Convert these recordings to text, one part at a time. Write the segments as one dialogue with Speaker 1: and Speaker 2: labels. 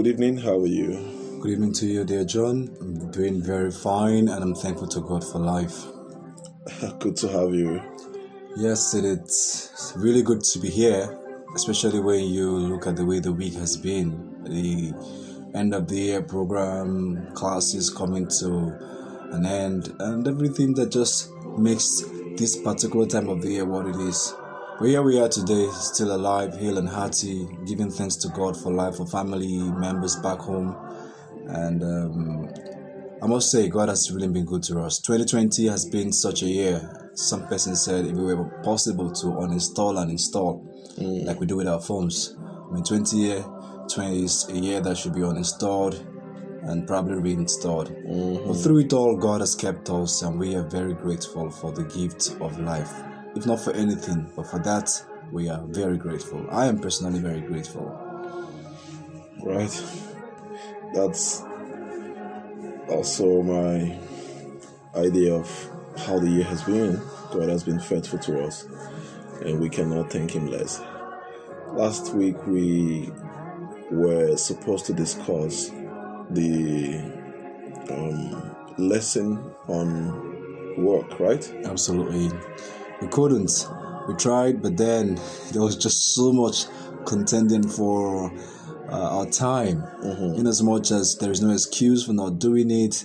Speaker 1: Good evening. How are you?
Speaker 2: Good evening to you, dear John. I'm doing very fine and I'm thankful to God for life.
Speaker 1: good to have you.
Speaker 2: Yes, it's really good to be here, especially when you look at the way the week has been. The end of the year program, classes coming to an end, and everything that just makes this particular time of the year what it is. But here we are today, still alive, hale and hearty, giving thanks to God for life, for family members back home. And um, I must say, God has really been good to us. 2020 has been such a year. Some person said if it were possible to uninstall and install, mm. like we do with our phones. I mean, 20 year, 20 is a year that should be uninstalled and probably reinstalled. Mm-hmm. But through it all, God has kept us, and we are very grateful for the gift of life if not for anything, but for that, we are very grateful. I am personally very grateful.
Speaker 1: Right. That's also my idea of how the year has been. God has been faithful to us, and we cannot thank Him less. Last week, we were supposed to discuss the um, lesson on work, right?
Speaker 2: Absolutely we couldn't. We tried, but then there was just so much contending for uh, our time. Mm-hmm. In as much as there is no excuse for not doing it,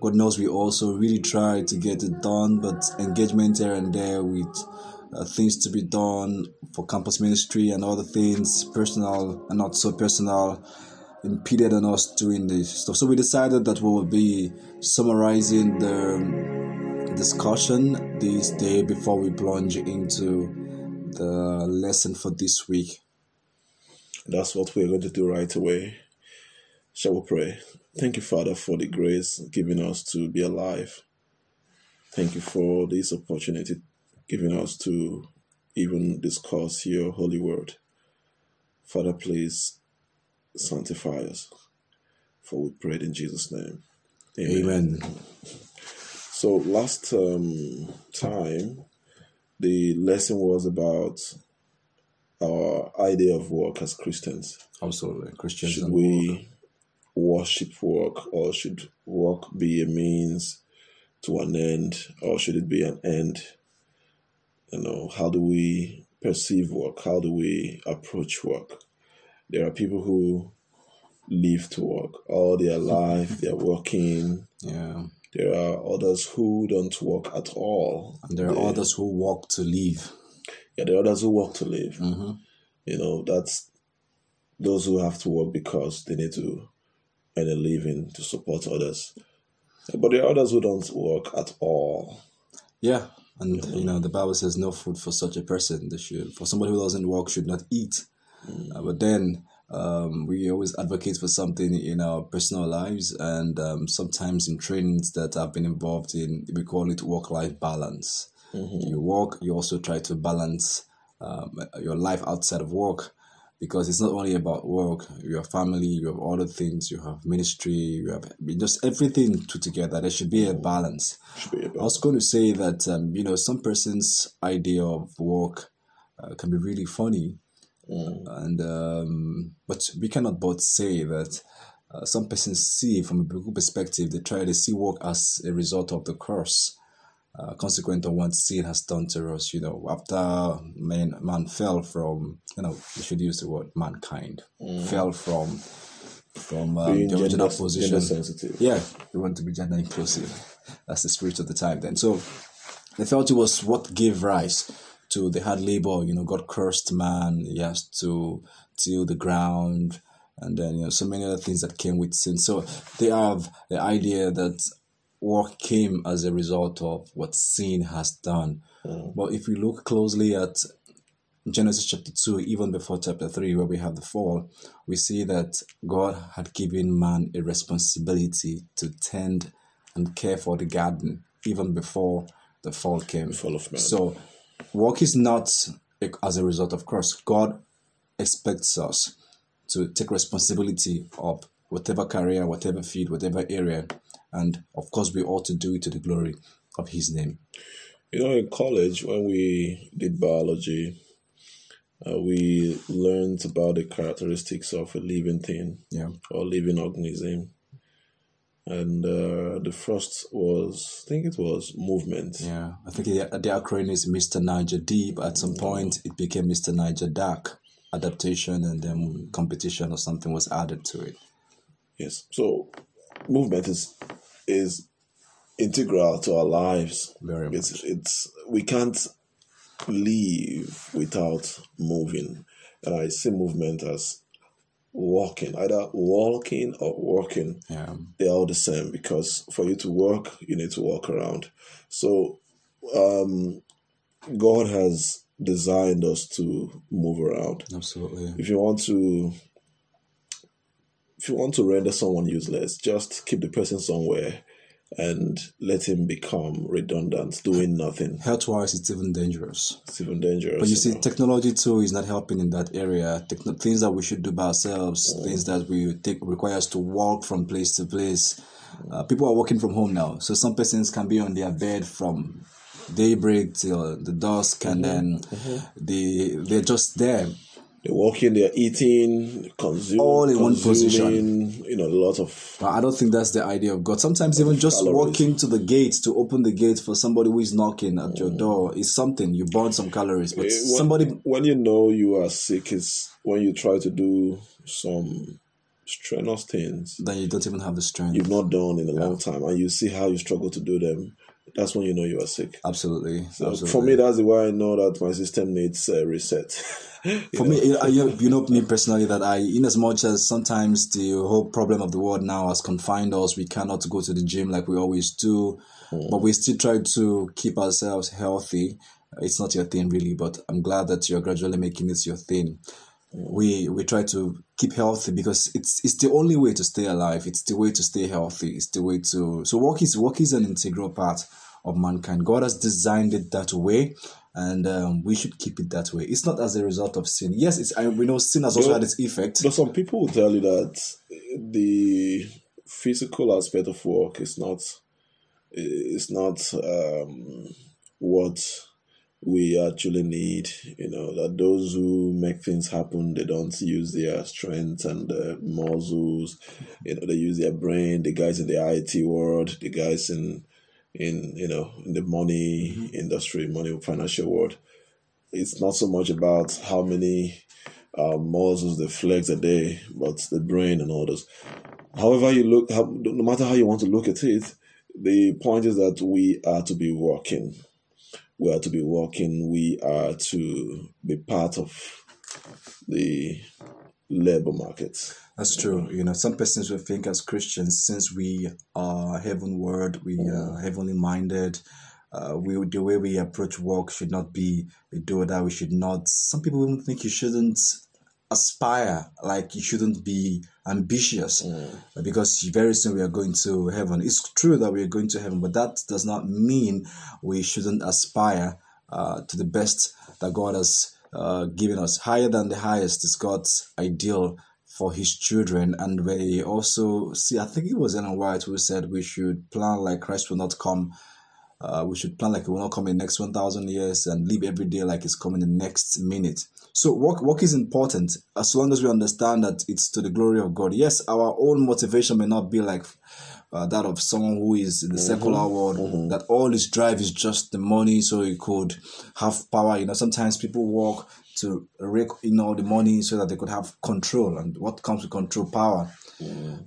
Speaker 2: God knows we also really tried to get it done, but engagement here and there with uh, things to be done for campus ministry and other things, personal and not so personal, impeded on us doing this stuff. So we decided that we would be summarizing the discussion this day before we plunge into the lesson for this week.
Speaker 1: That's what we're going to do right away. Shall we pray? Thank you, Father, for the grace given us to be alive. Thank you for this opportunity given us to even discuss your holy word. Father, please sanctify us. For we pray in Jesus' name.
Speaker 2: Amen. Amen.
Speaker 1: So last um, time, the lesson was about our idea of work as Christians.
Speaker 2: Absolutely, Christians.
Speaker 1: Should we work. worship work, or should work be a means to an end, or should it be an end? You know, how do we perceive work? How do we approach work? There are people who live to work all their life. They're working.
Speaker 2: Yeah
Speaker 1: there are others who don't work at all.
Speaker 2: And there are they, others who work to live.
Speaker 1: Yeah, there are others who work to live.
Speaker 2: Mm-hmm.
Speaker 1: You know, that's those who have to work because they need to earn a living to support others. But there are others who don't work at all.
Speaker 2: Yeah, and you know the Bible says no food for such a person. They should for somebody who doesn't work should not eat. Mm. Uh, but then um, we always advocate for something in our personal lives and um, sometimes in trainings that I've been involved in, we call it work life balance. Mm-hmm. You work, you also try to balance um, your life outside of work because it's not only about work, your family, you have other things, you have ministry, you have just everything put together. There should be a balance.
Speaker 1: Be a balance. I
Speaker 2: was going to say that, um, you know, some person's idea of work uh, can be really funny
Speaker 1: Mm.
Speaker 2: And um, but we cannot but say that uh, some persons see from a biblical perspective they try to see work as a result of the curse, uh, consequent of what sin has done to us. You know, after man man fell from you know we should use the word mankind mm. fell from from um, the original gender, position.
Speaker 1: Gender.
Speaker 2: Yeah, we want to be gender inclusive. That's the spirit of the time. Then so they felt it was what gave rise to the hard labor. You know, God cursed man. He has to till the ground, and then you know so many other things that came with sin. So they have the idea that work came as a result of what sin has done.
Speaker 1: Mm.
Speaker 2: But if we look closely at Genesis chapter 2, even before chapter 3, where we have the fall, we see that God had given man a responsibility to tend and care for the garden even before the fall came.
Speaker 1: Fall of man.
Speaker 2: So work is not as a result of course god expects us to take responsibility of whatever career whatever field whatever area and of course we ought to do it to the glory of his name
Speaker 1: you know in college when we did biology uh, we learned about the characteristics of a living thing
Speaker 2: Yeah.
Speaker 1: or living organism. And uh, the first was, I think it was movement.
Speaker 2: Yeah. I think the, the acronym is Mr. Niger Deep. At some point, it became Mr. Niger Dark adaptation, and then competition or something was added to it.
Speaker 1: Yes. So movement is is integral to our lives.
Speaker 2: Very much.
Speaker 1: It's it's we can't live without moving. And I see movement as walking, either walking or walking.
Speaker 2: Yeah.
Speaker 1: They're all the same because for you to work, you need to walk around. So um God has designed us to move around
Speaker 2: Absolutely.
Speaker 1: if you want to if you want to render someone useless just keep the person somewhere and let him become redundant doing nothing
Speaker 2: Health wise, it's even dangerous.
Speaker 1: it's even dangerous
Speaker 2: But you see,
Speaker 1: know.
Speaker 2: technology too is not helping in that area. Techno- things that we should do by ourselves, mm. things that we take require us to walk from place to place. Uh, people are working from home now, so some persons can be on their bed from daybreak till the dusk, and mm-hmm. then mm-hmm. they they're just there.
Speaker 1: Walking they're eating consuming
Speaker 2: All in one
Speaker 1: consuming, you know a lot of
Speaker 2: But I don't think that's the idea of God. Sometimes even just
Speaker 1: calories.
Speaker 2: walking to the gate to open the gate for somebody who is knocking at your door is something. You burn some calories, but
Speaker 1: Eh, when-
Speaker 2: somebody
Speaker 1: when you know you are sick is when you try to do some strenuous things
Speaker 2: then you don't even have the strength.
Speaker 1: you've not done in a long time and you see how you struggle to do them that's when you know you are sick
Speaker 2: Absolutely.
Speaker 1: So
Speaker 2: absolutely.
Speaker 1: for me, that's the way I know that my system needs a reset.
Speaker 2: For me, uh, you know, you know me personally that I, in as much as sometimes the whole problem of the world now has confined us, we cannot go to the gym like we always do, mm. but we still try to keep ourselves healthy. It's not your thing really, but I'm glad that you're gradually making it your thing. We we try to keep healthy because it's it's the only way to stay alive. It's the way to stay healthy. It's the way to so work is work is an integral part of mankind. God has designed it that way, and um, we should keep it that way. It's not as a result of sin. Yes, it's I, we know sin has also had its effect.
Speaker 1: But some people will tell you that the physical aspect of work is not is not um, what we actually need. You know that those who make things happen, they don't use their strength and uh, muscles. You know, they use their brain. The guys in the IT world, the guys in in you know in the money industry, money financial world. It's not so much about how many uh, muscles they flex a day, but the brain and all those. However, you look, no matter how you want to look at it, the point is that we are to be working. We are to be working. We are to be part of the labor market.
Speaker 2: That's true. You know, some persons will think as Christians, since we are heavenward, we are heavenly minded, uh, we the way we approach work should not be a do that. We should not. Some people think you shouldn't aspire, like you shouldn't be ambitious, because very soon we are going to heaven. It's true that we are going to heaven, but that does not mean we shouldn't aspire uh, to the best that God has uh, given us. Higher than the highest is God's ideal for his children and we also see i think it was Ellen White who said we should plan like christ will not come uh, we should plan like it will not come in the next 1000 years and live every day like it's coming the next minute. So work work is important as long as we understand that it's to the glory of god. Yes our own motivation may not be like uh, that of someone who is in the secular world that all his drive is just the money so he could have power. You know sometimes people work to rake in all the money so that they could have control and what comes with control? Power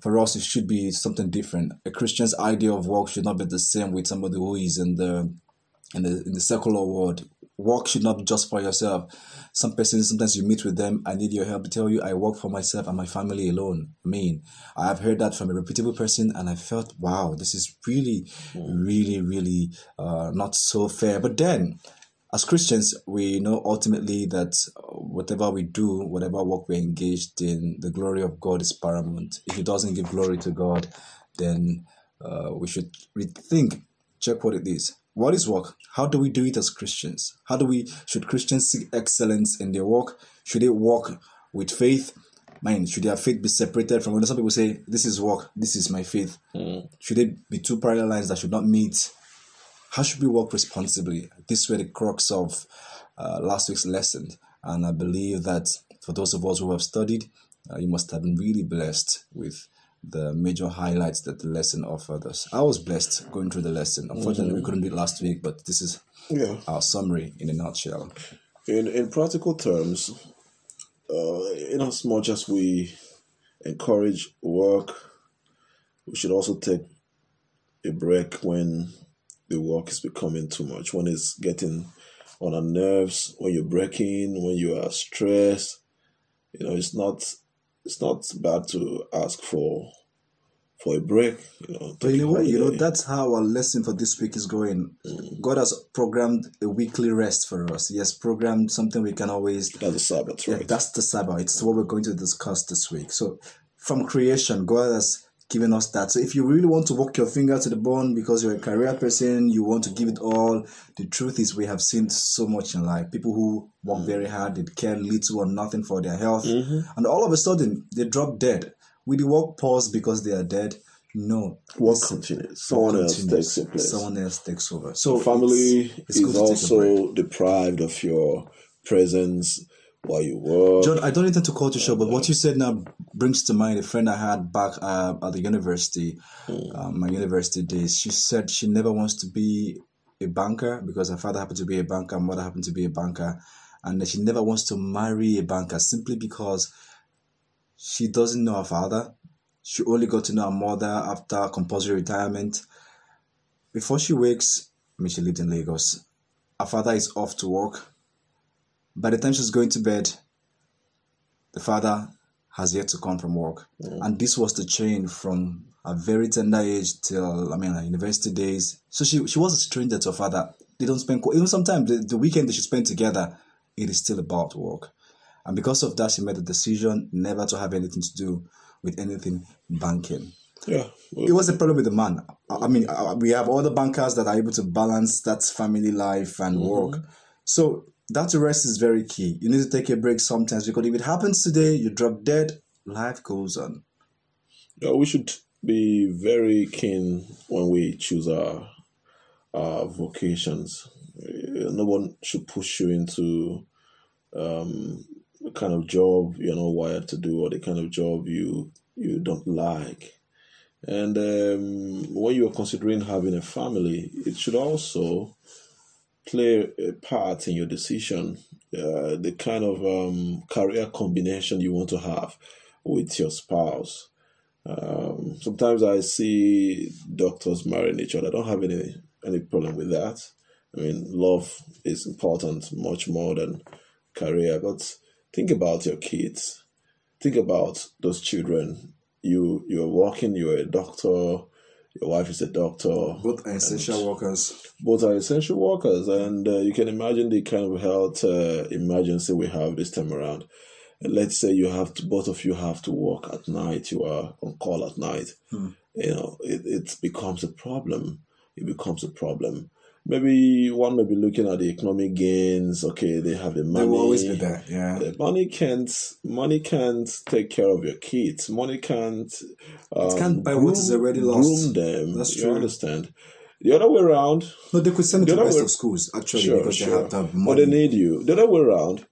Speaker 2: for us it should be something different. A christian's idea of work should not be the same with somebody who is in the in the in the secular world. Work should not be just for yourself. Some persons sometimes you meet with them i need your help. Tell you i work for myself and my family alone. I mean i have heard that from a reputable person and i felt wow this is really really really uh, not so fair. But then as Christians, we know ultimately that whatever we do, whatever work we're engaged in, the glory of God is paramount. If it doesn't give glory to God, then uh, we should rethink, check what it is. What is work? How do we do it as Christians? How do we should Christians seek excellence in their work? Should they work with faith? Man, should their faith be separated from when some people say, This is work, this is my faith? Should they be two parallel lines that should not meet? How should we work responsibly? This were the crux of uh, last week's lesson. And I believe that for those of us who have studied, uh, you must have been really blessed with the major highlights that the lesson offered us. I was blessed going through the lesson. Unfortunately, we couldn't do it last week, but this is
Speaker 1: Yeah.
Speaker 2: our summary in a nutshell.
Speaker 1: In in practical terms, uh, in as much as we encourage work, we should also take a break when the work is becoming too much, when it's getting on our nerves, when you're breaking, when you are stressed. You know, it's not it's not bad to ask for for a break. You know,
Speaker 2: But you
Speaker 1: a
Speaker 2: know? You know, that's how our lesson for this week is going. Mm. God has programmed a weekly rest for us. He has programmed something we can always
Speaker 1: that's a Sabbath,
Speaker 2: Yeah,
Speaker 1: right?
Speaker 2: that's the Sabbath. It's what we're going to discuss this week. So, from creation, God has given us that. So, if you really want to work your finger to the bone because you're a career person, you want to give it all, the truth is, we have seen so much in life. People who work mm. very hard, they care little or nothing for their health, mm-hmm. and all of a sudden, they drop dead. Will the work pause because they are dead? No.
Speaker 1: Work continues. Someone else
Speaker 2: continues.
Speaker 1: takes your place.
Speaker 2: Someone else takes over. So,
Speaker 1: family
Speaker 2: it's- it's
Speaker 1: is
Speaker 2: to take a break.
Speaker 1: also deprived of your presence while you work.
Speaker 2: John, I don't intend to cut you short, but what you said now brings to mind a friend I had back uh, at the university, um, my university days. She said she never wants to be a banker because her father happened to be a banker, mother happened to be a banker, and that she never wants to marry a banker simply because she doesn't know her father. She only got to know her mother after compulsory retirement. Before she wakes, I mean, she lived in Lagos. Her father is off to work. By the time she's going to bed, the father has yet to come from work. And this was the chain from a very tender age till, I mean, her university days. So she, she was a stranger to her father. They don't spend, even sometimes the, the weekend they should spend together, it is still about work. And because of that, she made the decision never to have anything to do with anything banking.
Speaker 1: yeah.
Speaker 2: It was a problem with the man. I I mean, uh, we have other bankers that are able to balance that family life and work. So that rest is very key. You need to take a break sometimes because if it happens today, you drop dead, life goes on.
Speaker 1: Yeah, we should be very keen when we choose our our vocations. Uh, No one should push you into um, the kind of job you're not wired to do or the kind of job you you don't like. And um, when you are considering having a family, it should also play a part in your decision, uh, the kind of um, career combination you want to have with your spouse. Um, sometimes I see doctors marrying each other. I don't have any any problem with that. I mean, love is important much more than career. But think about your kids. Think about those children. You you're working. You're a doctor. Your wife is a doctor.
Speaker 2: Both are essential workers.
Speaker 1: Both are essential workers, and uh, you can imagine the kind of health uh, emergency we have this time around. And let's say you have to, both of you have to work at night. You are on call at night. You know, it, it becomes a problem. It becomes a problem. Maybe one may be looking at the economic gains. Okay, they have the money.
Speaker 2: They
Speaker 1: money.
Speaker 2: will always be there. Yeah.
Speaker 1: Money can't. Money can't take care of your kids. Money can't. Um,
Speaker 2: can't buy what is already lost.
Speaker 1: Groom them.
Speaker 2: That's
Speaker 1: you
Speaker 2: true.
Speaker 1: understand. The other way around,
Speaker 2: No, they could send it to
Speaker 1: The
Speaker 2: rest
Speaker 1: way-
Speaker 2: of schools actually
Speaker 1: sure,
Speaker 2: because
Speaker 1: sure.
Speaker 2: they have to have
Speaker 1: but they need you. The other way around,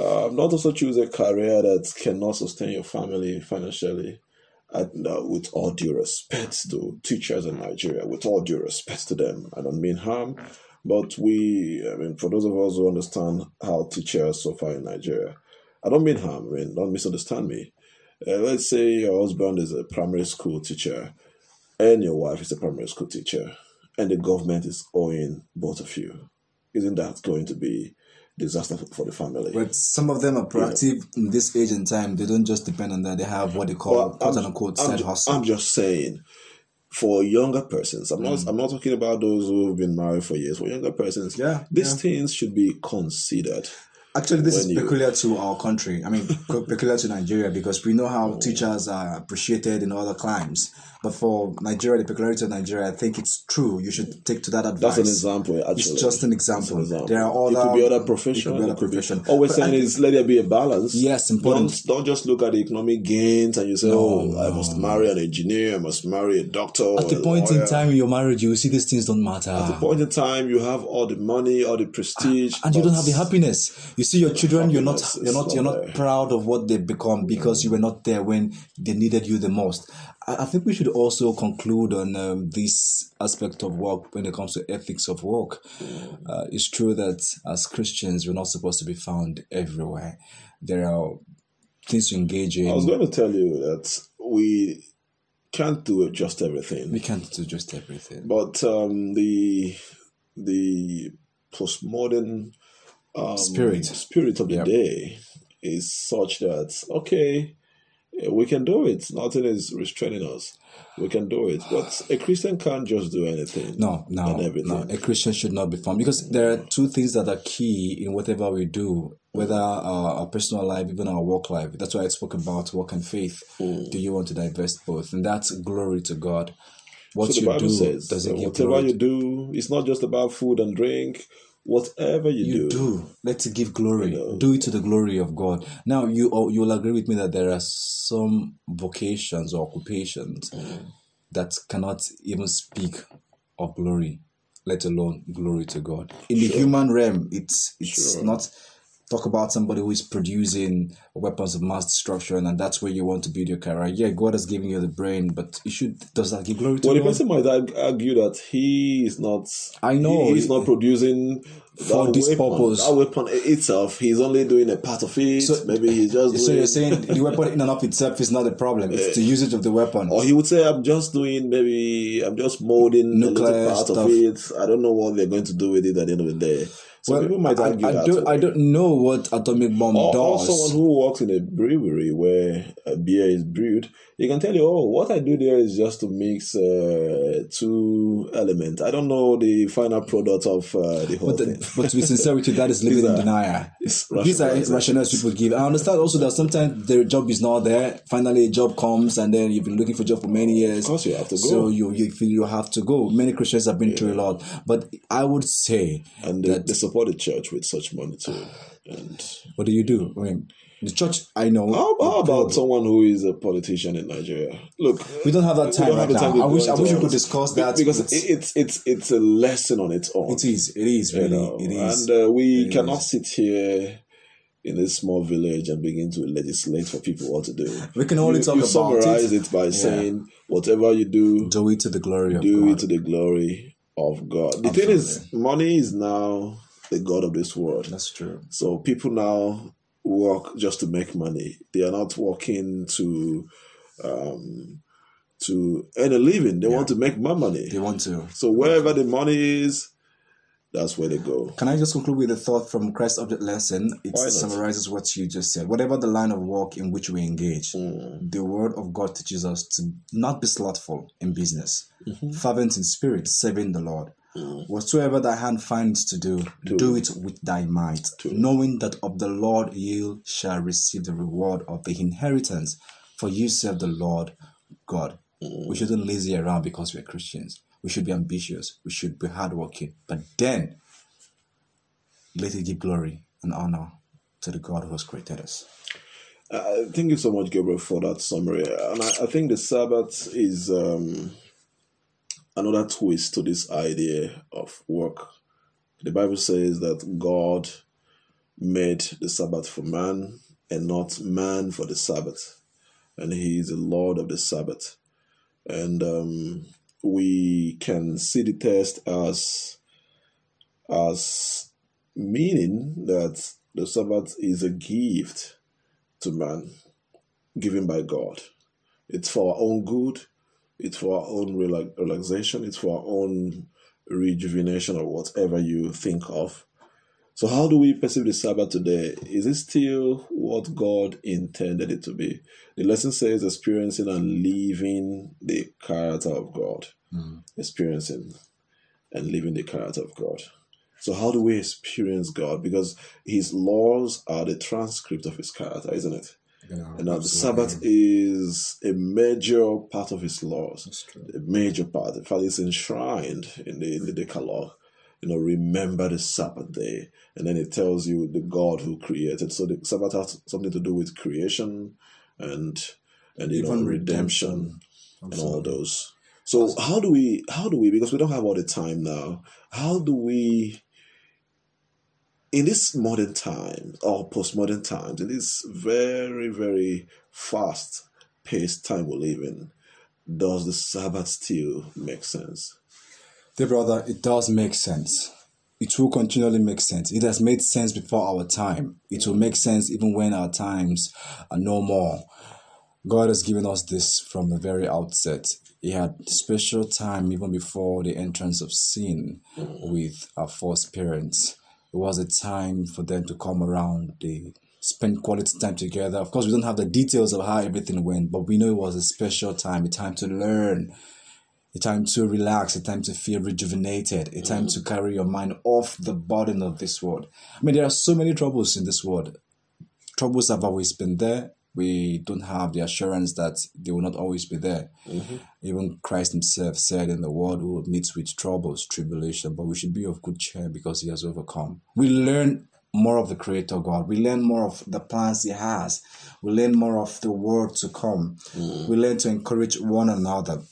Speaker 1: uh, not also choose a career that cannot sustain your family financially. And, uh, with all due respect to teachers in Nigeria, with all due respect to them, I don't mean harm, but we, I mean, for those of us who understand how teachers suffer in Nigeria, I don't mean harm. I mean, don't misunderstand me. Uh, let's say your husband is a primary school teacher, and your wife is a primary school teacher, and the government is owing both of you. Isn't that going to be disaster for, the family?
Speaker 2: But some of them are proactive in this age and time. They don't just depend on that. They have what they call
Speaker 1: Well,
Speaker 2: quote
Speaker 1: I'm-
Speaker 2: unquote
Speaker 1: I'm,
Speaker 2: side hustle.
Speaker 1: I'm just saying, for younger persons, I'm not. Mm. I'm not talking about those who have been married for years. For younger persons,
Speaker 2: Yeah,
Speaker 1: these
Speaker 2: yeah.
Speaker 1: things should be considered.
Speaker 2: Actually, this
Speaker 1: when
Speaker 2: is
Speaker 1: you-
Speaker 2: peculiar to our country. I mean, peculiar to Nigeria because we know how teachers are appreciated in other climes. But for Nigeria, the peculiarity of Nigeria, I think it's true. You should take to that advice.
Speaker 1: That's an example. Actually,
Speaker 2: It's just an example.
Speaker 1: An
Speaker 2: There are
Speaker 1: It
Speaker 2: other.
Speaker 1: could be other profession.
Speaker 2: It could be other profession.
Speaker 1: All we're
Speaker 2: But
Speaker 1: saying
Speaker 2: I-
Speaker 1: is let there be a balance.
Speaker 2: Yes, important.
Speaker 1: Don't, don't just look at the economic gains and you say, "Oh, I must marry an engineer. I must marry a doctor."
Speaker 2: At the point in time in your marriage, you see these things don't matter.
Speaker 1: At the point in time, you have all the money, all the prestige,
Speaker 2: and you
Speaker 1: but
Speaker 2: don't have the happiness. You You see, your children, you're not, you're not, you're not proud of what they've become because you were not there when they needed you the most. I, I think we should also conclude on um, this aspect of work when it comes to ethics of work. Uh, it's true that as Christians, we're not supposed to be found everywhere. There are things to engage in.
Speaker 1: I was going to tell you that we can't do just everything.
Speaker 2: we can't do just everything.
Speaker 1: But um, the the postmodern um,
Speaker 2: Spirit.
Speaker 1: spirit of the
Speaker 2: Yep.
Speaker 1: day is such that okay, we can do it. Nothing is restraining us. We can do it. But a Christian can't just do anything.
Speaker 2: No, no, no. A Christian should not be found because there are two things that are key in whatever we do, whether our, our personal life, even our work life. That's why I spoke about work and faith.
Speaker 1: Hmm.
Speaker 2: Do you want to divest both? And that's glory to God. What
Speaker 1: So
Speaker 2: you
Speaker 1: Bible
Speaker 2: do
Speaker 1: says
Speaker 2: does it give
Speaker 1: whatever you do, it's not just about food and drink. Whatever you,
Speaker 2: you
Speaker 1: do,
Speaker 2: do. let's give glory.
Speaker 1: You know.
Speaker 2: Do it to the glory of God. Now you oh, you'll agree with me that there are some vocations or occupations
Speaker 1: Mm.
Speaker 2: that cannot even speak of glory, let alone glory to God. In the human realm, it's it's
Speaker 1: Sure.
Speaker 2: not talk about somebody who is producing weapons of mass destruction and that's where you want to build your career. Yeah, God has given you the brain, but you should does that give glory to
Speaker 1: Well, the person might argue that he is not.
Speaker 2: I know.
Speaker 1: he- he's not producing
Speaker 2: For this
Speaker 1: weapon.
Speaker 2: purpose.
Speaker 1: That weapon itself, he's only doing a part of it.
Speaker 2: So-
Speaker 1: Maybe he's just
Speaker 2: So
Speaker 1: doing.
Speaker 2: you're saying the weapon in and of itself is not a problem. It's the usage of the weapon.
Speaker 1: or he would say, "I'm just doing maybe I'm just molding a
Speaker 2: Nuclear
Speaker 1: little part
Speaker 2: stuff.
Speaker 1: of it. I don't know what they're going to do with it at the end of the day." So people might
Speaker 2: I,
Speaker 1: argue
Speaker 2: I
Speaker 1: that.
Speaker 2: don't, I don't know what atomic bomb
Speaker 1: or, or
Speaker 2: does.
Speaker 1: someone who works in a brewery where a beer is brewed, they can tell you, "Oh, what I do there is just to mix uh, two elements. I don't know the final product of uh, the whole
Speaker 2: but,
Speaker 1: thing."
Speaker 2: but to be sincere with you, that is living in denial. These are rationales people give. I understand also that sometimes their job is not there. Finally, a job comes, and then you've been looking for a job for many years.
Speaker 1: Of course, you have to go.
Speaker 2: So you you feel you have to go. Many Christians have been through a lot, but I would say,
Speaker 1: and they, they support the church with such money too. And
Speaker 2: what do you do? I mean, the church. I know.
Speaker 1: how, how about someone who is a politician in Nigeria? Look,
Speaker 2: we don't have that time right
Speaker 1: time
Speaker 2: now. I wish I wish we could discuss that
Speaker 1: because it's it's it's a lesson on its own.
Speaker 2: It is. It is
Speaker 1: you know,
Speaker 2: It is.
Speaker 1: and uh, we
Speaker 2: It
Speaker 1: cannot
Speaker 2: is.
Speaker 1: sit here in this small village and begin to legislate for people what to do.
Speaker 2: We can only
Speaker 1: you,
Speaker 2: talk
Speaker 1: you
Speaker 2: about
Speaker 1: summarize
Speaker 2: it.
Speaker 1: it, by saying whatever you do,
Speaker 2: Do it to the glory of
Speaker 1: do it to the glory of God. The thing is, money is now the god of this world.
Speaker 2: That's true.
Speaker 1: So people now work just to make money. They are not working to um, to earn a living. They want to make more money.
Speaker 2: They want to.
Speaker 1: So wherever the money is, that's where they go.
Speaker 2: Can I just conclude with a thought from Christ Object Lesson? It summarizes what you just said. Whatever the line of work in which we engage,
Speaker 1: Mm.
Speaker 2: the Word of God teaches us to not be slothful in business,
Speaker 1: Mm-hmm.
Speaker 2: fervent in spirit, serving the Lord.
Speaker 1: Mm.
Speaker 2: Whatsoever thy hand finds to do, do it with thy might, knowing that of the Lord you shall receive the reward of the inheritance, for you serve the Lord God.
Speaker 1: Mm.
Speaker 2: We shouldn't lazy around because we're Christians. We should be ambitious. We should be hardworking. But then, let it give glory and honor to the God who has created us.
Speaker 1: Uh, thank you so much, Gabriel, for that summary. And I, I think the Sabbath is um, another twist to this idea of work. The Bible says that God made the Sabbath for man and not man for the Sabbath. And He is the Lord of the Sabbath. And um, we can see the test as as meaning that the Sabbath is a gift to man given by God. It's for our own good, it's for our own rela- relaxation, it's for our own rejuvenation or whatever you think of. So, how do we perceive the Sabbath today? Is it still what God intended it to be? The lesson says experiencing and living the character of God. Hmm. Experiencing and living the character of God. So, how do we experience God? Because His laws are the transcript of His character, isn't it? And now the Sabbath is a major part of His laws, a major part. In fact, it's enshrined in the in the Decalogue. You know, remember the Sabbath day, and then it tells you the God who created. So the Sabbath has something to do with creation, and and you know
Speaker 2: Even
Speaker 1: redemption, and all those. So how do we how do we because we don't have all the time now. How do we in this modern time or postmodern times, in this very, very fast paced time we live in, does the Sabbath still make sense?
Speaker 2: Dear brother, it does make sense. It will continually make sense. It has made sense before our time. It will make sense even when our times are no more. God has given us this from the very outset. He had special time even before the entrance of sin with our first parents. It was a time for them to come around. They spend quality time together. Of course, we don't have the details of how everything went, but we know it was a special time, a time to learn, a time to relax, a time to feel rejuvenated, a time to carry your mind off the burden of this world. I mean, there are so many troubles in this world. Troubles have always been there we don't have the assurance that they will not always be there. Mm-hmm. Even Christ Himself said, In the world we will meet with troubles, tribulation, but we should be of good cheer because He has overcome. We learn more of the Creator God. We learn more of the plans He has. We learn more of the world to come. Mm. We learn to encourage one another.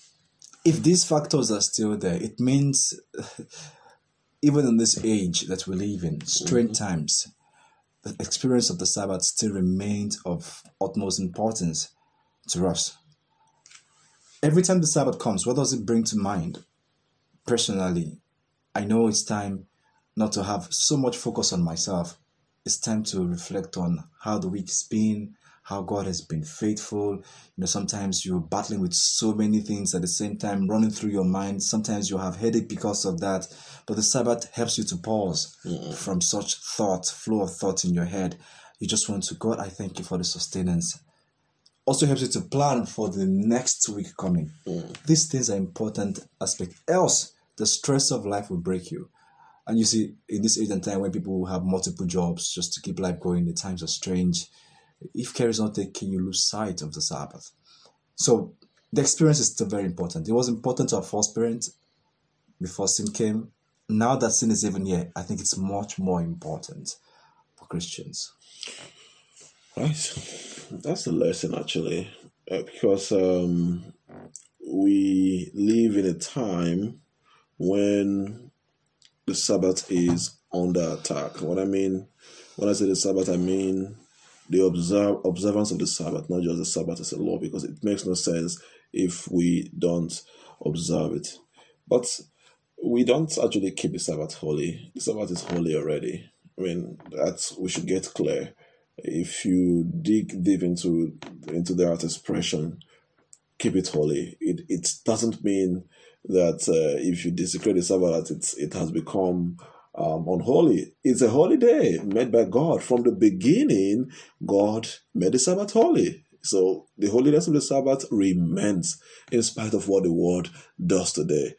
Speaker 2: If these factors are still there, it means even in this age that we live in, strange mm-hmm. times, the experience of the Sabbath still remains of utmost importance to us. Every time the Sabbath comes, what does it bring to mind? Personally, I know it's time not to have so much focus on myself. It's time to reflect on how the week's been, how God has been faithful. You know, sometimes you're battling with so many things at the same time running through your mind. Sometimes you have headache because of that. But the Sabbath helps you to pause mm. from such thought, flow of thought in your head. You just want to, God, I thank you for the sustenance. Also helps you to plan for the next week coming. Mm. These things are important aspect. Else, the stress of life will break you. And you see, in this age and time when people have multiple jobs just to keep life going, the times are strange if care is not taken, you lose sight of the Sabbath. So the experience is still very important. It was important to our first parents before sin came. Now that sin is even here, I think it's much more important for Christians.
Speaker 1: Right. That's the lesson, actually, uh, because um, we live in a time when the Sabbath is under attack. What I mean, when I say the Sabbath, I mean the observe, observance of the Sabbath, not just the Sabbath as a law, because it makes no sense if we don't observe it. But we don't actually keep the Sabbath holy. The Sabbath is holy already. I mean, that's we should get clear. If you dig deep into into the art expression, keep it holy. It it doesn't mean that uh, if you desecrate the Sabbath, it it has become um, unholy. It's a holy day made by God. From the beginning, God made the Sabbath holy. So the holiness of the Sabbath remains in spite of what the world does today.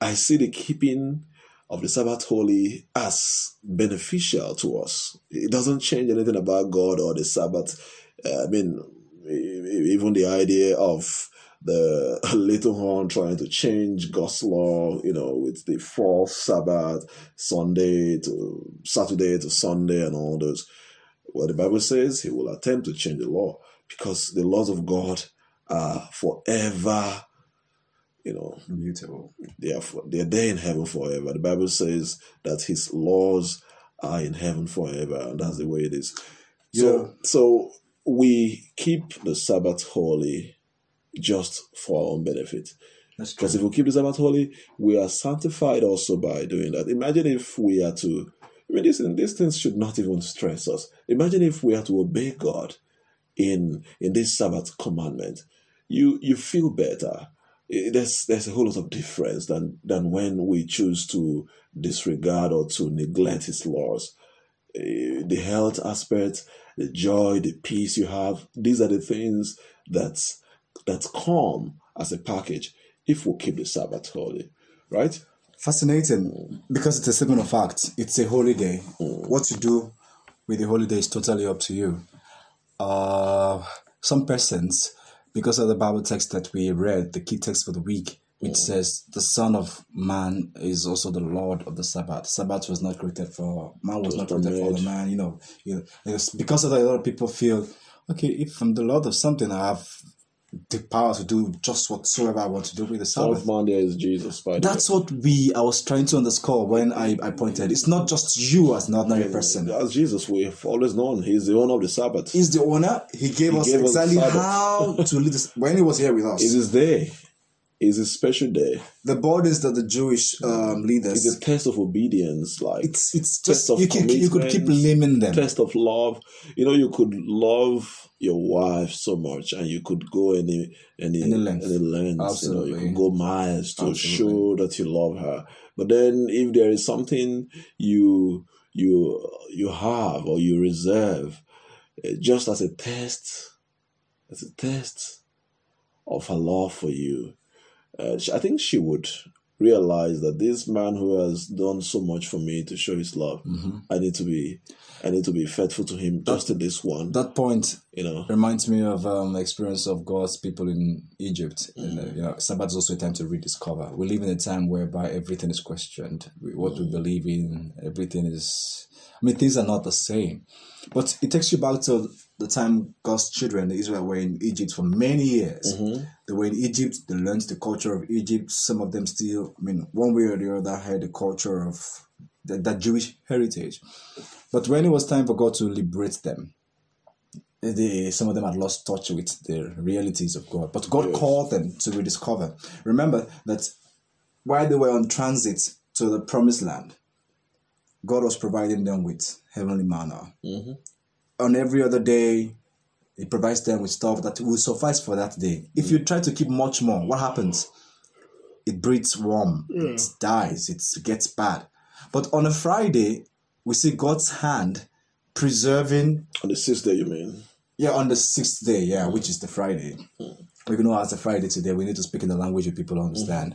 Speaker 1: I see the keeping of the Sabbath holy as beneficial to us. It doesn't change anything about God or the Sabbath. Uh, I mean, even the idea of the little horn trying to change God's law, you know, with the fourth Sabbath, Sunday to Saturday to Sunday and all those. Well, the Bible says he will attempt to change the law because the laws of God are forever, you know,
Speaker 2: immutable.
Speaker 1: They are, they're there in heaven forever. The Bible says that his laws are in heaven forever, and that's the way it is. So, yeah. so we keep the Sabbath holy just for our own benefit. Because if we keep the Sabbath holy, we are sanctified also by doing that. Imagine if we are to, I mean, this, these things should not even stress us. Imagine if we are to obey God in in this Sabbath commandment. You you feel better. There's there's a whole lot of difference than than when we choose to disregard or to neglect His laws. Eh, the health aspect, the joy, the peace you have. These are the things that's that's come as a package if we keep the Sabbath holy, right?
Speaker 2: Fascinating because it's a statement of fact. It's a holy day. Mm. What you do with the holiday is totally up to you. Uh, some persons, because of the Bible text that we read, the key text for the week, which says the Son of Man is also the Lord of the Sabbath. Sabbath was not created for man was not created for the man. You know, you know because of that, a lot of people feel, okay, if I'm the Lord of something, I have the power to do just whatsoever I want to do with the Sabbath.
Speaker 1: man, there is Jesus. By the
Speaker 2: That's what we I was trying to underscore when I, I pointed. It's not just you as an ordinary person.
Speaker 1: As Jesus, we've always known He's the owner of the Sabbath.
Speaker 2: He's the owner. He gave us
Speaker 1: gave
Speaker 2: exactly
Speaker 1: Sabbath.
Speaker 2: how to lead this when he was here with us.
Speaker 1: It's His day. It's a special day.
Speaker 2: the burdens that the Jewish um, leaders.
Speaker 1: It's a test of obedience. Like
Speaker 2: it's it's
Speaker 1: test
Speaker 2: just
Speaker 1: of
Speaker 2: you could you could keep naming them.
Speaker 1: test of love. You know, you could love your wife so much, and you could go any any
Speaker 2: Any length.
Speaker 1: any lengths. You know, you could go miles to
Speaker 2: Absolutely.
Speaker 1: show that you love her. But then, if there is something you you you have or you reserve, eh, just as a test, as a test of her love for you, uh, I think she would realize that this man who has done so much for me to show his love, I need to be, I need to be faithful to him just to this one.
Speaker 2: That point
Speaker 1: you know,
Speaker 2: reminds me of um, the experience of God's people in Egypt. And, uh, you know, Sabbath is also a time to rediscover. We live in a time whereby everything is questioned. We- What we believe in, everything is. I mean, things are not the same. But it takes you back to the time God's children, the Israel, were in Egypt for many years. Mm-hmm. They were in Egypt. They learned the culture of Egypt. Some of them still, I mean, one way or the other, had the culture of that, that Jewish heritage. But when it was time for God to liberate them, they, some of them had lost touch with the realities of God. But God
Speaker 1: Yes.
Speaker 2: called them to rediscover. Remember that while they were on transit to the promised land, God was providing them with heavenly manna. Mm-hmm. On every other day, it provides them with stuff that will suffice for that day. If you mm. try to keep much more, what happens? It breeds worm, it mm. dies, it gets bad. But on a Friday, we see God's hand preserving
Speaker 1: on the sixth day, you mean?
Speaker 2: yeah, on the sixth day, yeah, which is the Friday. Mm. We know it's a Friday today, we need to speak in the language that people understand.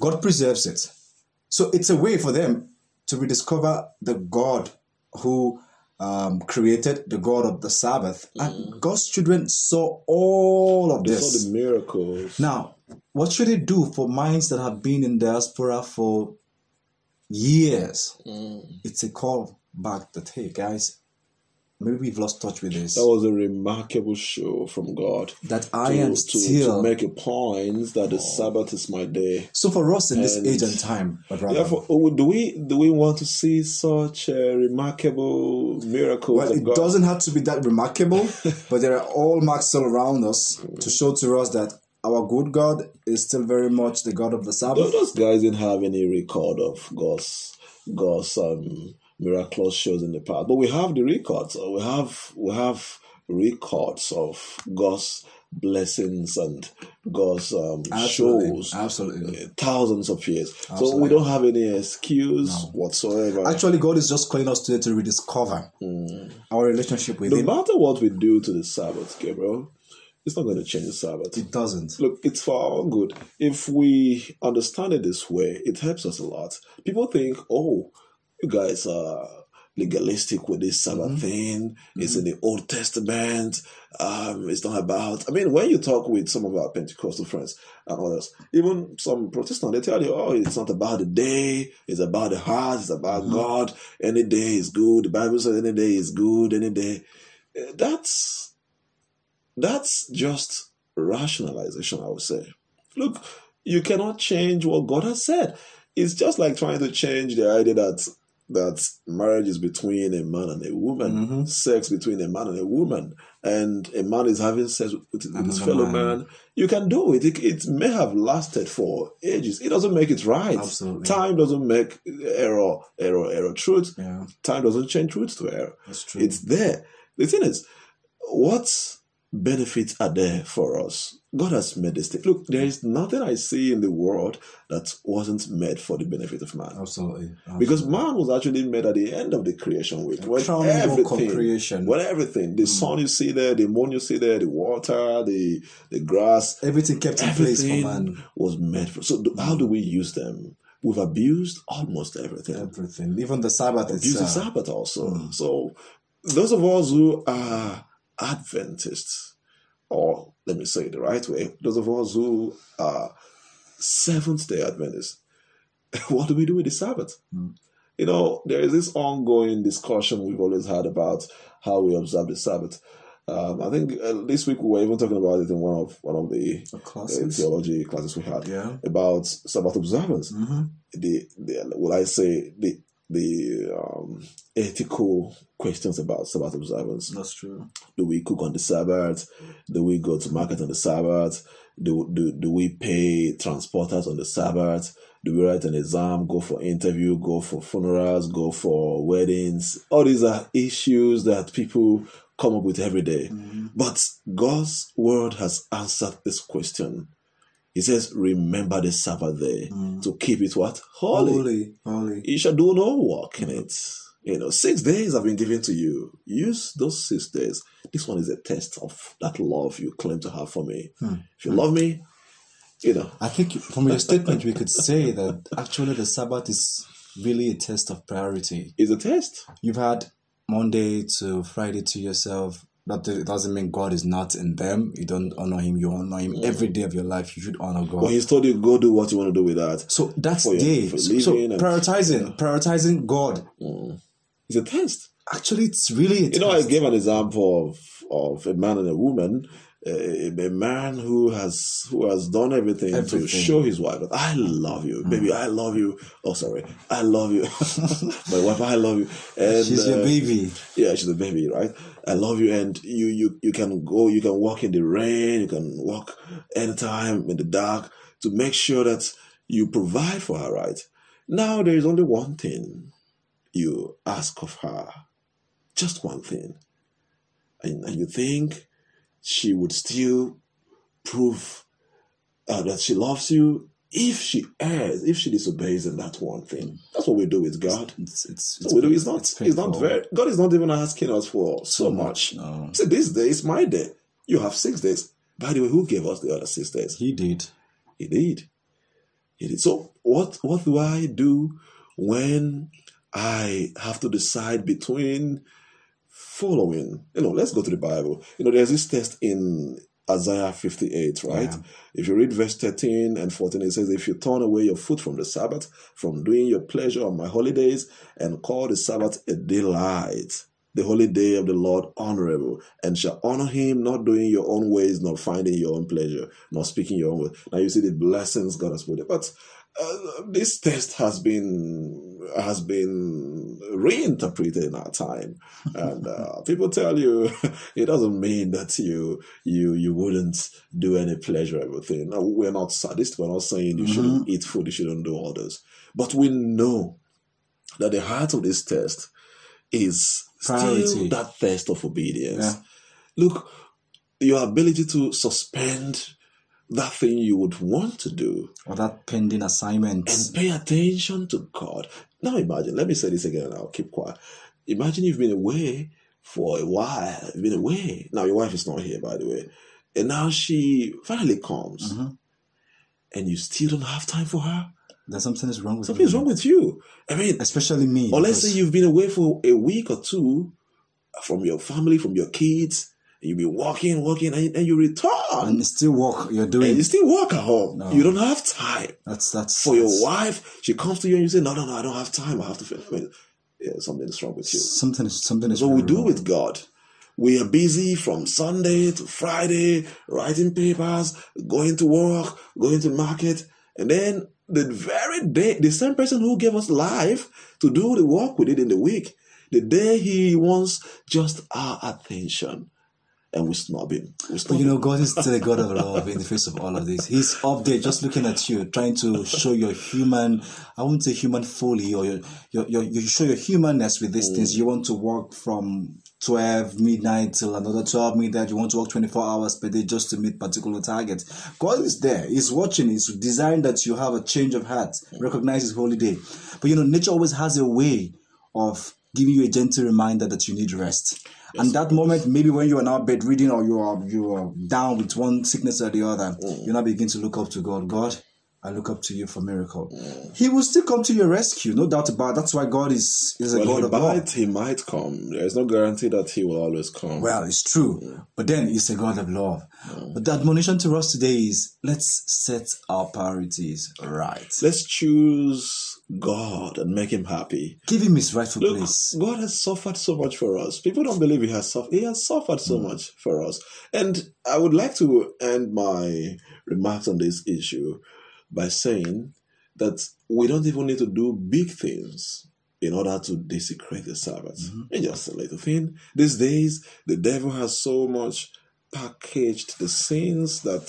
Speaker 2: God preserves it. So it's a way for them to rediscover the God who um, created, the God of the Sabbath. And God's children saw all of
Speaker 1: They
Speaker 2: this.
Speaker 1: saw the miracles.
Speaker 2: Now, what should it do for minds that have been in diaspora for years? It's a call back that, hey, guys, maybe we've lost touch with this.
Speaker 1: That was a remarkable show from God.
Speaker 2: that I
Speaker 1: to,
Speaker 2: am
Speaker 1: to,
Speaker 2: still.
Speaker 1: to make a point that the Sabbath is my day.
Speaker 2: so for us in this age and time, but rather,
Speaker 1: Therefore, oh, do we do we want to see such uh, remarkable miracles
Speaker 2: well, it
Speaker 1: God?
Speaker 2: doesn't have to be that remarkable, but there are all marks all around us to show to us that our good God is still very much the God of the Sabbath.
Speaker 1: those guys didn't have any record of God's God's um, miraculous shows in the past, but we have the records. We have we have records of God's blessings and God's um,
Speaker 2: Absolutely,
Speaker 1: shows.
Speaker 2: absolutely.
Speaker 1: uh, Thousands of years, so we don't have any excuse whatsoever.
Speaker 2: Actually, God is just calling us today to rediscover our relationship with
Speaker 1: no
Speaker 2: Him.
Speaker 1: No matter what we do to the Sabbath, Gabriel, it's not going to change the Sabbath.
Speaker 2: It doesn't.
Speaker 1: Look, it's for our own good. If we understand it this way, it helps us a lot. People think, oh, you guys are legalistic with this Sabbath
Speaker 2: Mm-hmm.
Speaker 1: thing. It's in the Old Testament. Um, it's not about. I mean, when you talk with some of our Pentecostal friends and others, even some Protestant, they tell you, oh, it's not about the day. It's about the heart. It's about
Speaker 2: Mm-hmm.
Speaker 1: God. Any day is good. The Bible says any day is good. Any day. Eh, That's that's just rationalization, I would say. Look, you cannot change what God has said. It's just like trying to change the idea that that marriage is between a man and a woman, mm-hmm. sex between a man and a woman, and a man is having sex with, with, with his fellow
Speaker 2: man.
Speaker 1: man. You can do it. it. It may have lasted for ages. It doesn't make it right.
Speaker 2: Absolutely.
Speaker 1: Time doesn't make error, error, error, truth.
Speaker 2: Yeah,
Speaker 1: Time doesn't change truth to error.
Speaker 2: that's true.
Speaker 1: It's there. The thing is, what benefits are there for us? God has made this thing. Look, there is nothing I see in the world that wasn't made for the benefit of man.
Speaker 2: absolutely.
Speaker 1: Because man was actually made at the end of the creation week. When
Speaker 2: crowning work of
Speaker 1: everything,
Speaker 2: creation.
Speaker 1: when everything, the mm. sun you see there, the moon you see there, the water, the the grass,
Speaker 2: everything kept in place for man.
Speaker 1: was made for. So, do- how mm. do we use them? We've abused almost everything
Speaker 2: Everything, even the Sabbath
Speaker 1: abuse the. Sabbath also. Mm. So those of us who are Adventists, or let me say it the right way, those of us who are Seventh Day Adventists, what do we do with the Sabbath? You know, there is this ongoing discussion we've always had about how we observe the Sabbath. Um, I think uh, this week we were even talking about it in one of one of the uh,
Speaker 2: classes.
Speaker 1: theology classes we had
Speaker 2: Yeah.
Speaker 1: about Sabbath observance.
Speaker 2: hmm
Speaker 1: The, the what I say the the um, ethical questions about Sabbath observance.
Speaker 2: That's true.
Speaker 1: Do we cook on the Sabbath? Do we go to market on the Sabbath? Do, do, do we pay transporters on the Sabbath? Do we write an exam, go for interview, go for funerals, go for weddings? All these are issues that people come up with every day.
Speaker 2: Mhm.
Speaker 1: But God's word has answered this question. He says, Remember the Sabbath day
Speaker 2: Mm.
Speaker 1: to keep it what? Holy.
Speaker 2: Holy, holy.
Speaker 1: You shall do no work in it. You know, six days have been given to you. Use those six days. This one is a test of that love you claim to have for me.
Speaker 2: Hmm.
Speaker 1: If you love me, you know,
Speaker 2: I think from your statement, we could say that actually the Sabbath is really a test of priority.
Speaker 1: it's a test.
Speaker 2: You've had Monday to Friday to yourself. That it doesn't mean God is not in them. You don't honor Him. You honor Him every day of your life. You should honor God.
Speaker 1: But he's told you go do what you want to do with that.
Speaker 2: so that's
Speaker 1: for your-
Speaker 2: day.
Speaker 1: for
Speaker 2: So, so
Speaker 1: living and-
Speaker 2: prioritizing, prioritizing God.
Speaker 1: Mm. It's a test.
Speaker 2: Actually, it's really a
Speaker 1: You know, I gave an example of, of a man and a woman. A, a man who has who has done everything, to show his wife that I love you, baby. I love you. Oh, sorry, I love you, my wife. I love you. And
Speaker 2: She's your
Speaker 1: uh,
Speaker 2: baby.
Speaker 1: Yeah, she's a baby, right? I love you, and you you you can go, you can walk in the rain, you can walk anytime in the dark to make sure that you provide for her, right? Now there is only one thing you ask of her, just one thing, and, and you think she would still prove uh, that she loves you if she errs, if she disobeys in that one thing. That's what we do with God.
Speaker 2: It's it's
Speaker 1: So we do. It's not.
Speaker 2: it's
Speaker 1: It's not very. God is not even asking us for so much.
Speaker 2: No,
Speaker 1: See, this day is my day. You have six days. By the way, who gave us the other six days?
Speaker 2: He did.
Speaker 1: He did. He did. So what? What do I do when I have to decide between following? You know, let's go to the Bible. You know, there's this test in Isaiah 58, right?
Speaker 2: Yeah.
Speaker 1: If you read verse 13 and 14, it says, If you turn away your foot from the Sabbath, from doing your pleasure on my holidays, and call the Sabbath a delight, the holy day of the Lord honorable, and shall honor him, not doing your own ways, nor finding your own pleasure, nor speaking your own way. Now you see the blessings God has put there. But uh, this test has been has been reinterpreted in our time, and uh, people tell you it doesn't mean that you you you wouldn't do any pleasurable thing. No, we're not sadists. We're not saying you shouldn't eat food, you shouldn't do others. But we know that the heart of this test is still that thirst of obedience.
Speaker 2: Yeah.
Speaker 1: Look, your ability to suspend that thing you would want to do
Speaker 2: Or that pending assignment.
Speaker 1: and pay attention to God. Now imagine, let me say this again and I'll keep quiet. Imagine you've been away for a while, you've been away. Now your wife is not here, by the way. And now she finally comes
Speaker 2: Mhm.
Speaker 1: and you still don't have time for her.
Speaker 2: Then something is wrong with
Speaker 1: Something's
Speaker 2: you.
Speaker 1: wrong with you. I mean,
Speaker 2: Especially me.
Speaker 1: or let's say you've been away for a week or two from your family, from your kids, you've been walking, working, and, and you return.
Speaker 2: and it's still work you're doing.
Speaker 1: and you still work at home.
Speaker 2: No.
Speaker 1: You don't have time.
Speaker 2: That's that's
Speaker 1: For your
Speaker 2: that's-
Speaker 1: wife, she comes to you and you say, No, no, no, I don't have time. I have to finish. I mean, yeah, something's wrong with you.
Speaker 2: Something is something is
Speaker 1: So we do
Speaker 2: wrong.
Speaker 1: with God. We are busy from Sunday to Friday, writing papers, going to work, going to market, and then the very day, the same person who gave us life to do the work we did in the week, the day he wants just our attention, and we snub him. We snub
Speaker 2: But you know, God is still a God of love in the face of all of this. He's up there just looking at you, trying to show your human, I won't say human folly, or your, your, your, you show your humanness with these things. You want to work from 12 midnight till another 12 midnight. You want to work 24 hours per day just to meet particular targets. God is there. He's watching. He's desiring that you have a change of heart, recognize His holy day. But you know, nature always has a way of giving you a gentle reminder that you need rest. And that moment, maybe when you are now bedridden or you are you are down with one sickness or the other, mm. you now begin to look up to God. God, I look up to you for miracle. Mm. He will still come to your rescue, no doubt about. It. That's why God is is a
Speaker 1: Well,
Speaker 2: God
Speaker 1: he
Speaker 2: of love.
Speaker 1: might, he might come. There's no guarantee that he will always come.
Speaker 2: Well, it's true, mm. but then he's a God of love. But the admonition to us today is let's set our priorities right.
Speaker 1: Let's choose God and make him happy.
Speaker 2: Give him his rightful
Speaker 1: Look,
Speaker 2: place.
Speaker 1: God has suffered so much for us. People don't believe He has suffered. He has suffered so much for us. And I would like to end my remarks on this issue by saying that we don't even need to do big things in order to desecrate the Sabbath. It's just a little thing. These days, the devil has so much packaged the sins that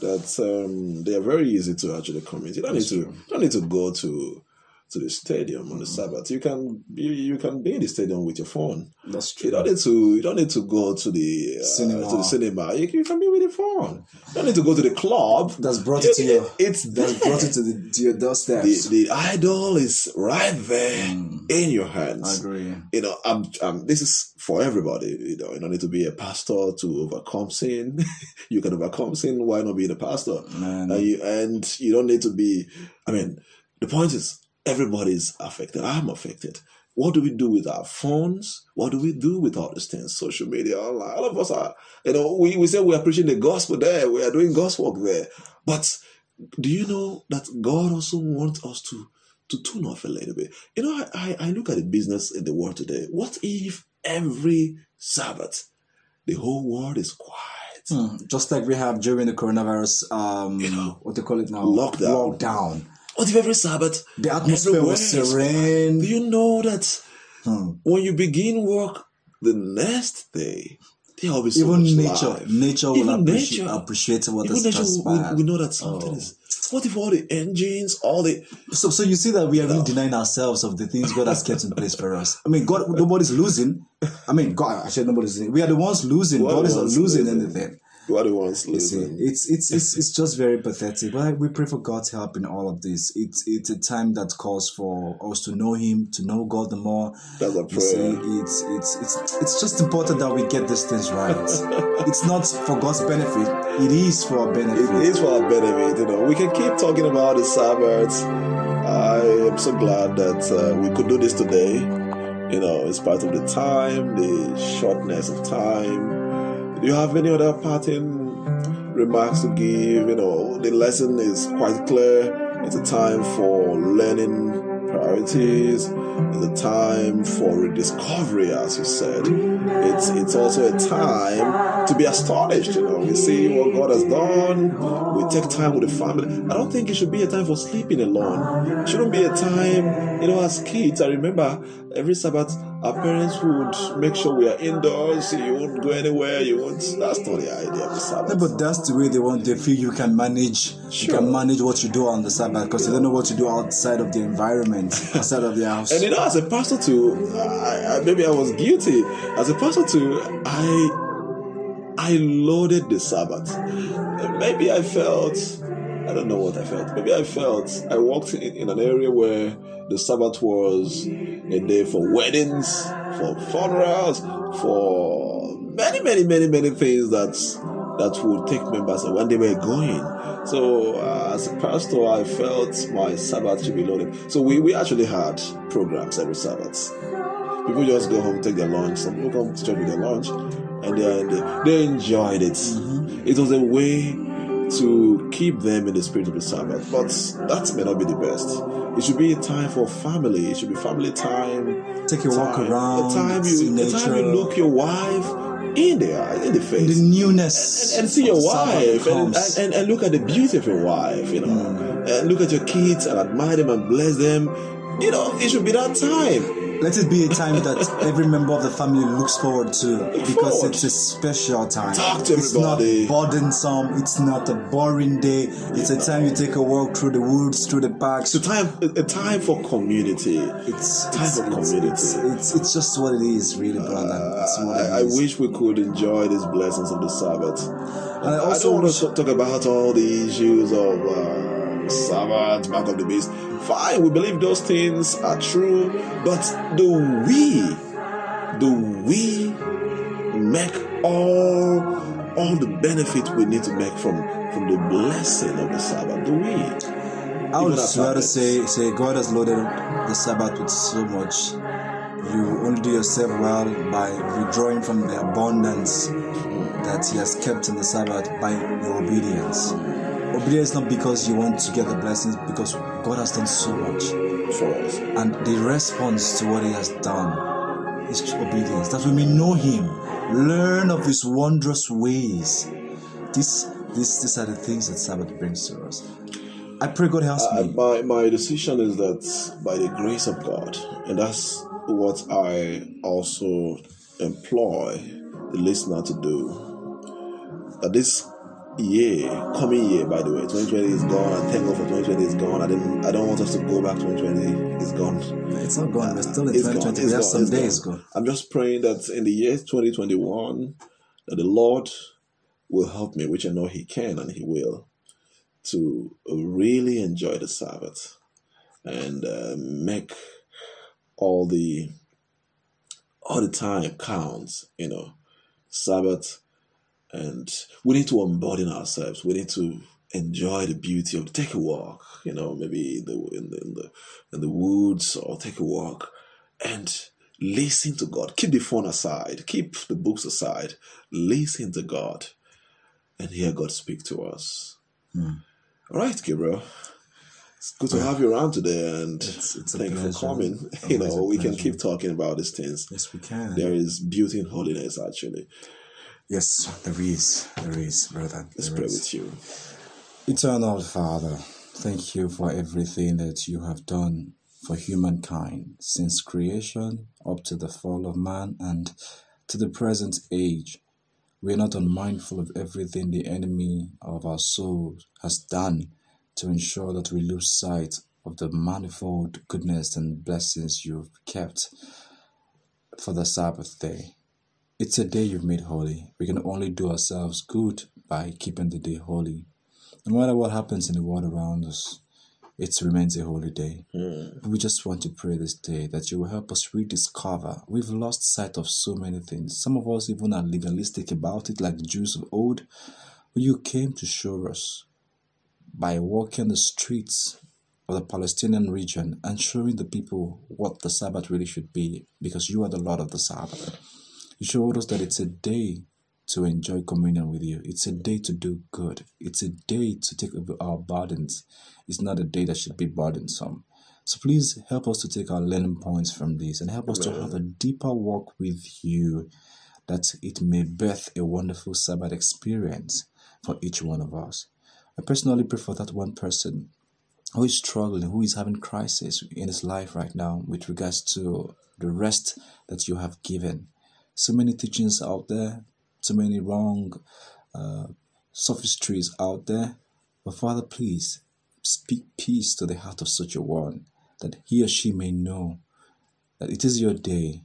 Speaker 1: that um, they are very easy to actually commit. You don't need to don't need to go to to the stadium on the Sabbath. You can you, you can be in the stadium with your phone.
Speaker 2: That's true.
Speaker 1: You don't need to you don't need to go to the uh,
Speaker 2: Cinema.
Speaker 1: to the cinema. You, you can be with your phone. You don't need to go to the club.
Speaker 2: That's brought it to
Speaker 1: You- It's
Speaker 2: that's
Speaker 1: there.
Speaker 2: brought it to the to your doorstep.
Speaker 1: the, the idol is right there in your hands
Speaker 2: Mm. I agree.
Speaker 1: you know, I'm, I'm, this is for everybody. You know, you don't need to be a pastor to overcome sin. you can overcome sin. Why not be a pastor? And you, and you don't need to be. I mean, the point is, everybody's affected. I'm affected. What do we do with our phones? What do we do with all these things? Social media, online. All of us are, you know, we, we say we are preaching the gospel there. We are doing gospel work there. But do you know that God also wants us to to tune off a little bit? You know, I, I, look at the business in the world today. What if every Sabbath the whole world is quiet?
Speaker 2: Hmm, Just like we have during the coronavirus, um,
Speaker 1: know,
Speaker 2: what they call it now,
Speaker 1: lockdown.
Speaker 2: Lockdown.
Speaker 1: What if every Sabbath
Speaker 2: The atmosphere
Speaker 1: everywhere
Speaker 2: was serene.
Speaker 1: Do you know that
Speaker 2: Hmm.
Speaker 1: when you begin work the next day, there will be so
Speaker 2: Even nature,
Speaker 1: life.
Speaker 2: nature will
Speaker 1: Even
Speaker 2: appreciate,
Speaker 1: nature.
Speaker 2: appreciate what
Speaker 1: Even
Speaker 2: has
Speaker 1: nature, we,
Speaker 2: transpired.
Speaker 1: we know that something
Speaker 2: Oh.
Speaker 1: is. What if all the engines, all the
Speaker 2: So, so you see that we are really denying ourselves of the things God has kept in place for us. I mean, God, nobody's losing. I mean, God, actually, nobody's losing. We are the ones losing.
Speaker 1: We're
Speaker 2: God is not losing
Speaker 1: losing.
Speaker 2: anything.
Speaker 1: What the ones losing?
Speaker 2: it's it's it's it's just very pathetic. But we pray for God's help in all of this. It's it's a time that calls for us to know Him, to know God the more.
Speaker 1: That's a
Speaker 2: You see, it's it's it's it's just important that we get these things right. it's not for God's benefit; it is for our benefit.
Speaker 1: It is for our benefit, you know. We can keep talking about the Sabbath. I am so glad that uh, we could do this today. You know, in spite of the time, the shortness of time. Do you have any other parting remarks to give? You know, the lesson is quite clear. It's a time for learning priorities. It's a time for rediscovery, as you said. It's it's also a time to be astonished. You know, we see what God has done. We take time with the family. I don't think it should be a time for sleeping alone. It shouldn't be a time, you know, as kids. I remember every Sabbath, our parents would make sure we are indoors. You won't go anywhere. You won't. That's not the idea of the Sabbath.
Speaker 2: No, but that's the way they want. They feel you can manage. You can manage what you do on the Sabbath because they don't know what to do outside of the environment, outside of the house.
Speaker 1: And you know, as a pastor too, I, I, maybe I was guilty. As a pastor too, I I loaded the Sabbath. Maybe I felt, I don't know what I felt. Maybe I felt I walked in, in an area where the Sabbath was a day for weddings, for funerals, for many, many, many, many things that that would take members when they were going. So uh, as a pastor, I felt my Sabbath should be loaded. So we, we actually had programs every Sabbath. People just go home, take their lunch. Some people come to church with their lunch, and they they, they enjoyed it. It was a way to keep them in the spirit of the Sabbath. But that may not be the best. It should be a time for family. It should be family time.
Speaker 2: Take a walk around,
Speaker 1: The time you, the time you look your wife in the eye, in the face
Speaker 2: the newness
Speaker 1: and, and see your wife and, and, and, and look at the beauty of your wife, you know,
Speaker 2: Mm.
Speaker 1: and look at your kids and admire them and bless them. You know, it should be that time.
Speaker 2: Let it be a time that every member of the family looks forward to because
Speaker 1: forward.
Speaker 2: it's a special time.
Speaker 1: Talk to
Speaker 2: it's
Speaker 1: everybody.
Speaker 2: not burdensome. It's not a boring day. It's a time you take a walk through the woods, through the parks.
Speaker 1: It's a time, a time for community.
Speaker 2: It's
Speaker 1: time
Speaker 2: it's,
Speaker 1: for community.
Speaker 2: it's, it's, it's just what it is, really, brother. It's what it
Speaker 1: I, I wish we could enjoy these blessings of the Sabbath.
Speaker 2: And I
Speaker 1: I
Speaker 2: also
Speaker 1: don't want to talk about all the issues of uh, Sabbath, back of the beast. Fine, we believe those things are true, but do we, do we make all all the benefit we need to make from from the blessing of the Sabbath? Do we?
Speaker 2: I would rather say say God has loaded the Sabbath with so much. You only do yourself well by withdrawing from the abundance that He has kept in the Sabbath by your obedience. Obedience not because you want to get the blessings, because God has done so much,
Speaker 1: for us.
Speaker 2: and the response to what He has done is obedience. That we may know Him, learn of His wondrous ways. This, this, these are the things that Sabbath brings to us. I pray God helps
Speaker 1: Uh,
Speaker 2: me.
Speaker 1: my my decision is that by the grace of God, and that's what I also employ the listener to do. That this year, coming year, by the way, 2020 is gone, and thank God for 2020 is gone. I didn't, I don't want us to go back. 2020 is gone.
Speaker 2: It's not gone. We're still in
Speaker 1: It's gone.
Speaker 2: 2020.
Speaker 1: It's
Speaker 2: we have
Speaker 1: gone.
Speaker 2: some days
Speaker 1: gone. I'm just praying that in the year 2021, that the Lord will help me, which I know He can and He will, to really enjoy the Sabbath and uh, make all the all the time counts. You know, Sabbath, and we need to unburden ourselves. We need to enjoy the beauty of take a walk. You know, maybe in the in the in the, in the woods or take a walk and listen to God. Keep the phone aside. Keep the books aside. Listen to God and hear God speak to us.
Speaker 2: Hmm.
Speaker 1: All right, Gabriel. It's good to have you around today, and
Speaker 2: It's- it's
Speaker 1: thank you for
Speaker 2: pleasure.
Speaker 1: coming. You
Speaker 2: Always
Speaker 1: know, we can keep talking about these things.
Speaker 2: Yes, we can.
Speaker 1: There is beauty in holiness, actually.
Speaker 2: Yes, there is. There is, brother.
Speaker 1: Let's pray
Speaker 2: is.
Speaker 1: with you.
Speaker 2: Eternal Father, thank you for everything that you have done for humankind since creation up to the fall of man and to the present age. We are not unmindful of everything the enemy of our souls has done to ensure that we lose sight of the manifold goodness and blessings you've kept for the Sabbath day. It's a day you've made holy. We can only do ourselves good by keeping the day holy. No matter what happens in the world around us, it remains a holy day. Hmm. We just want to pray this day that you will help us rediscover. We've lost sight of so many things. Some of us even are legalistic about it, like the Jews of old. But you came to show us by walking the streets of the Palestinian region and showing the people what the Sabbath really should be, because you are the Lord of the Sabbath. You showed us that it's a day to enjoy communion with you. It's a day to do good. It's a day to take over our burdens. It's not a day that should be burdensome. So please help us to take our learning points from this and help us to have a deeper walk with you that it may birth a wonderful Sabbath experience for each one of us. I personally pray for that one person who is struggling, who is having crisis in his life right now with regards to the rest that you have given. So many teachings out there, so many wrong uh, sophistries out there. But Father, please speak peace to the heart of such a one that he or she may know that it is your day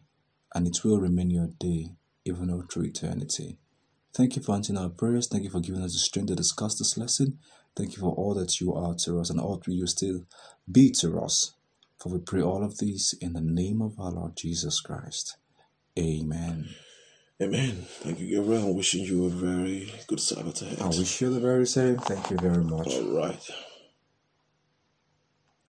Speaker 2: and it will remain your day even all through eternity. Thank you for answering our prayers. Thank you for giving us the strength to discuss this lesson. Thank you for all that you are to us and all that you still be to us. For we pray all of these in the name of our Lord Jesus Christ. Amen.
Speaker 1: Amen. Thank you, Gabriel. I'm wishing you a very good Sabbath ahead.
Speaker 2: I wish you the very same. Thank you very much.
Speaker 1: All right.